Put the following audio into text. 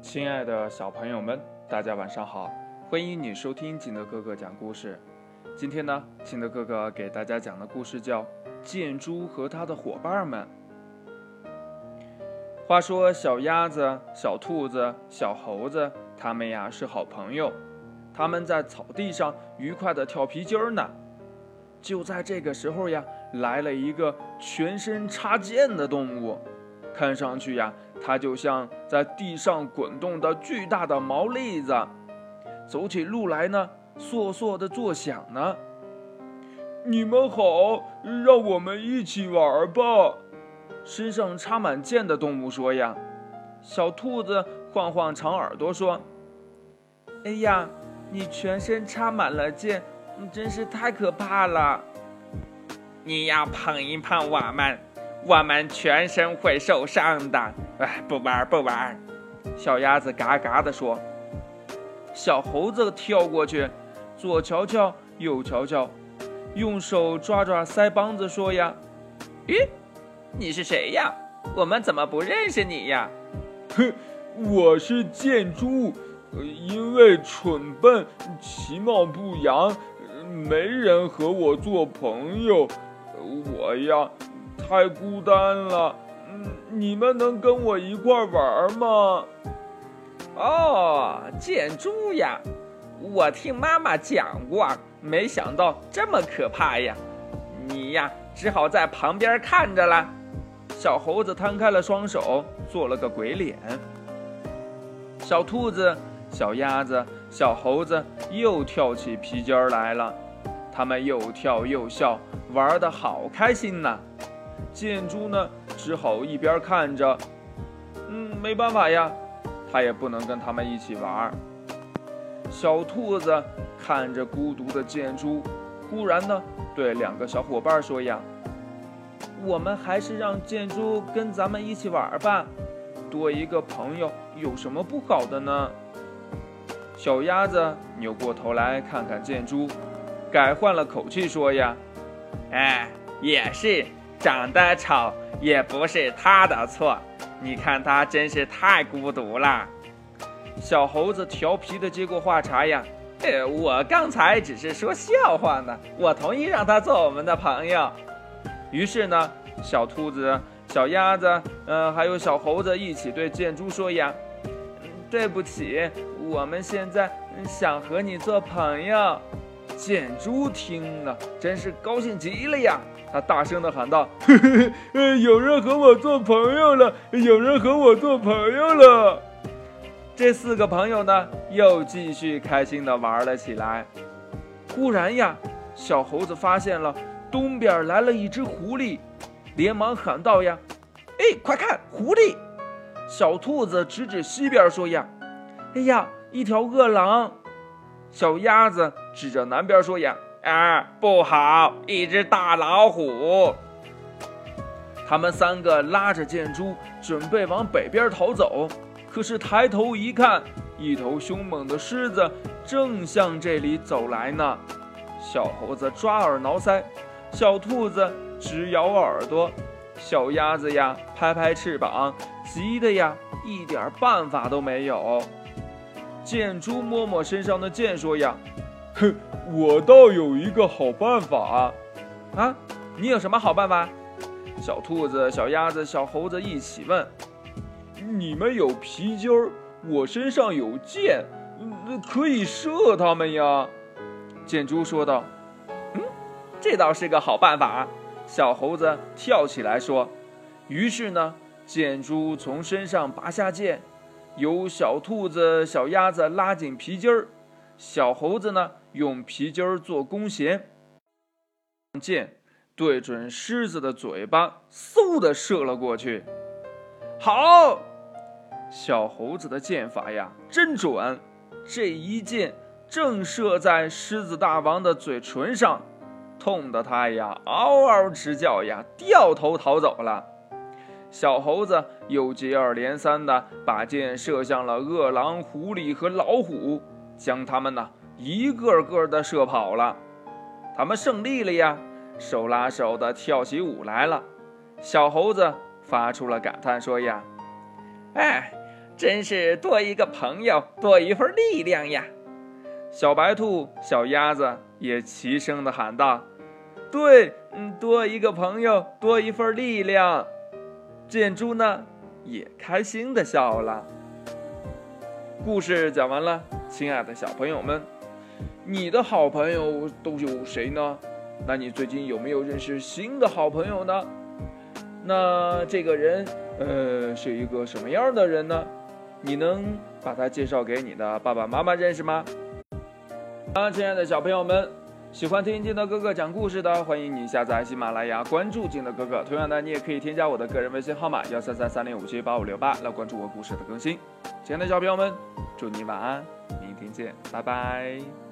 亲爱的小朋友们，大家晚上好！欢迎你收听金德哥哥讲故事。今天呢，金德哥哥给大家讲的故事叫《箭猪和他的伙伴们》。话说，小鸭子、小兔子、小猴子，他们呀是好朋友，他们在草地上愉快地跳皮筋儿呢。就在这个时候呀，来了一个全身插剑的动物。看上去呀，它就像在地上滚动的巨大的毛栗子，走起路来呢，簌簌的作响呢。你们好，让我们一起玩吧。身上插满剑的动物说呀。小兔子晃晃长耳朵说：“哎呀，你全身插满了剑，真是太可怕了。你要碰一碰我们。”我们全身会受伤的，哎，不玩不玩。小鸭子嘎嘎地说。小猴子跳过去，左瞧瞧，右瞧瞧，用手抓抓腮帮子，说呀：“咦，你是谁呀？我们怎么不认识你呀？”哼，我是箭猪，因为蠢笨，其貌不扬，没人和我做朋友。我呀。太孤单了，嗯，你们能跟我一块玩吗？哦，箭猪呀，我听妈妈讲过，没想到这么可怕呀！你呀，只好在旁边看着啦。小猴子摊开了双手，做了个鬼脸。小兔子、小鸭子、小猴子又跳起皮筋儿来了，他们又跳又笑，玩的好开心呐！箭猪呢，只好一边看着，嗯，没办法呀，他也不能跟他们一起玩。小兔子看着孤独的箭猪，忽然呢，对两个小伙伴说呀：“我们还是让箭猪跟咱们一起玩吧，多一个朋友有什么不好的呢？”小鸭子扭过头来看看箭猪，改换了口气说呀：“哎，也是。”长得丑也不是他的错，你看他真是太孤独了。小猴子调皮的接过话茬呀：“呃，我刚才只是说笑话呢，我同意让他做我们的朋友。”于是呢，小兔子、小鸭子，嗯，还有小猴子一起对箭猪说呀：“对不起，我们现在想和你做朋友。”箭猪听了真是高兴极了呀。他大声地喊道：“嘿嘿嘿有人和我做朋友了！有人和我做朋友了！”这四个朋友呢，又继续开心地玩了起来。忽然呀，小猴子发现了东边来了一只狐狸，连忙喊道：“呀，哎，快看，狐狸！”小兔子指指西边说：“呀，哎呀，一条饿狼！”小鸭子指着南边说：“呀。”啊，不好！一只大老虎。他们三个拉着箭猪，准备往北边逃走。可是抬头一看，一头凶猛的狮子正向这里走来呢。小猴子抓耳挠腮，小兔子直咬耳朵，小鸭子呀拍拍翅膀，急得呀一点办法都没有。箭猪摸摸身上的箭，说呀。哼，我倒有一个好办法啊！你有什么好办法？小兔子、小鸭子、小猴子一起问。你们有皮筋儿，我身上有箭，可以射他们呀。箭猪说道。嗯，这倒是个好办法。小猴子跳起来说。于是呢，箭猪从身上拔下箭，由小兔子、小鸭子拉紧皮筋儿。小猴子呢，用皮筋儿做弓弦，箭对准狮子的嘴巴，嗖的射了过去。好，小猴子的箭法呀，真准！这一箭正射在狮子大王的嘴唇上，痛得他呀嗷嗷直叫呀，掉头逃走了。小猴子又接二连三的把箭射向了饿狼、狐狸和老虎。将他们呢一个个的射跑了，他们胜利了呀，手拉手的跳起舞来了。小猴子发出了感叹说：“呀，哎，真是多一个朋友，多一份力量呀！小白兔、小鸭子也齐声的喊道：“对，嗯，多一个朋友，多一份力量。”箭猪呢，也开心的笑了。故事讲完了，亲爱的小朋友们，你的好朋友都有谁呢？那你最近有没有认识新的好朋友呢？那这个人，呃，是一个什么样的人呢？你能把他介绍给你的爸爸妈妈认识吗？啊，亲爱的小朋友们，喜欢听金德哥哥讲故事的，欢迎你下载喜马拉雅，关注金德哥哥。同样的，你也可以添加我的个人微信号码幺三三三零五七八五六八来关注我故事的更新。亲爱的小朋友们，祝你晚安，明天见，拜拜。